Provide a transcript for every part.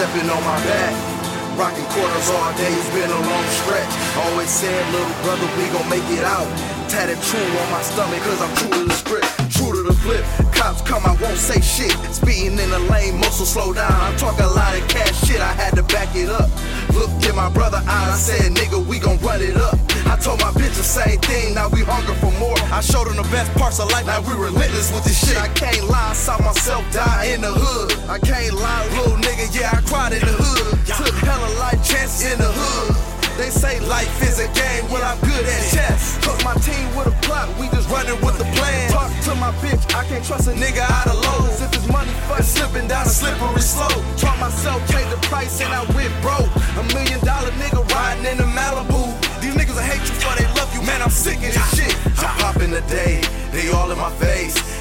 stepping on my back. Rocking quarters all day, it's been a long stretch. Always said, little brother, we gon' make it out. Tatted true on my stomach, cause I'm true to the script, true to the flip. Cops come, I won't say shit. Speeding in the lane, will slow down. I talk a lot of cash shit, I had to back it up. Look in my brother eye, I said, nigga, we gon' run it up. I told my bitch the same thing, now we hunger for more. I showed them the best parts of life, now we relentless with this shit. I can't lie, I saw myself die in the hood. I can't lie, little nigga, yeah, I cried in the hood. Took hella life chances in the hood. They say life is a game, well I'm good at chess. Cause my team with a plot, we just running with the plan. Talk to my bitch, I can't trust a nigga out of lows. If it's money fuck slipping down a slippery slope. Taught myself, change the price and I went broke. A million dollar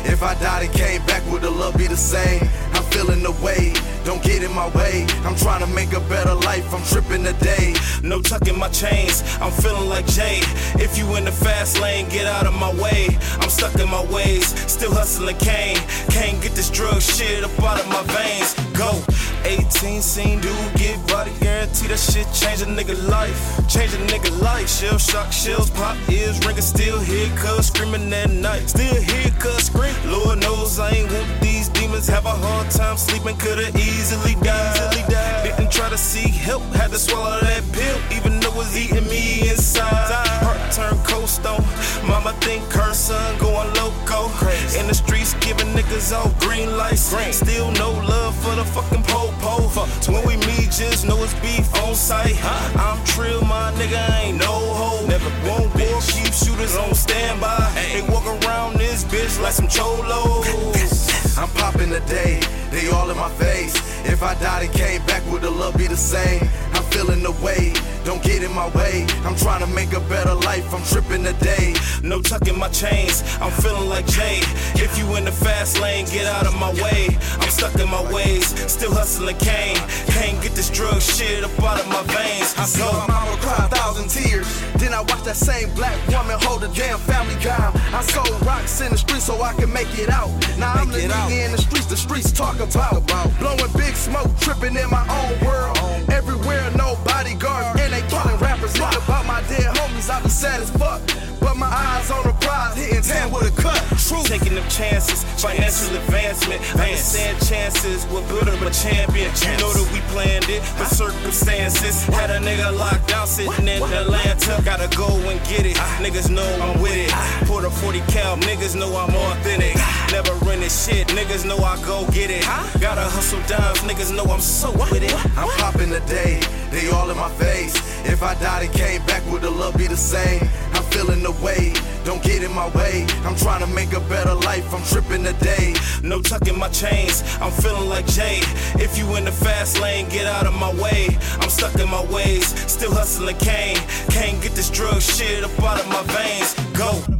If I died and came back, would the love be the same? I'm feeling the way, don't get in my way. I'm trying to make a better life, I'm tripping today. No tucking my chains, I'm feeling like Jay. If you in the fast lane, get out of my way. I'm stuck in my ways, still hustling cane. Can't get this drug shit up out of my veins. Go. 18 scene dude, get body guarantee that shit change a nigga life. Change a nigga life. Shell shock, shells pop, ears ringing, still hear cuz screaming at night. Still hear time sleeping, could've easily died. Didn't try to seek help, had to swallow that pill, even though it was eating me inside. Heart turned cold stone. Mama think her son going loco. In the streets, giving niggas all green lights. Still no love for the fucking po po. When we meet, just know it's beef on sight. I'm trill, my nigga, ain't no hoe. Never won't war, keep shooters on standby. They walk around this bitch like some cholos. I'm popping the day, they all in my face. If I died and came back, would the love be the same? I'm feeling the way, don't get in my way. I'm trying to make a better life, I'm tripping today. No tucking my chains, I'm feeling like Jay. If you in the fast lane, get out of my way. I'm stuck in my ways, still hustling cane. Can't get this drug shit up out of my veins. I saw my mama cry I watched that same black woman hold a damn family down. I sold rocks in the streets so I can make it out. Now I'm the nigga in the streets, the streets talk about. Blowing big smoke, tripping in my own world. Everywhere, no bodyguards, uh. and they killing rappers. Think about my dead homies, I be sad as fuck. But my eyes on the prize, hitting 10 with a cut. True. Taking them chances, financial advancement. Understand chances will build up a champion. You know that we planned it, but circumstances had a nigga locked out sitting in Atlanta. Gotta go and get it. Niggas know I'm with it. Put a 40 cal, niggas know I'm authentic. Never rented shit, niggas know I go get it. Gotta hustle dimes, niggas know I'm so with it. I'm popping the day, they all in my face. If I died and came back, would the love be the same? I'm feeling the way, don't get in my way. I'm trying to make a better life, I'm tripping today. No tucking my chains, I'm feeling like Jay. If you in the fast lane, get out of my way. I'm stuck in my ways, still hustling cane. Can't get this drug shit up out of my veins. Go.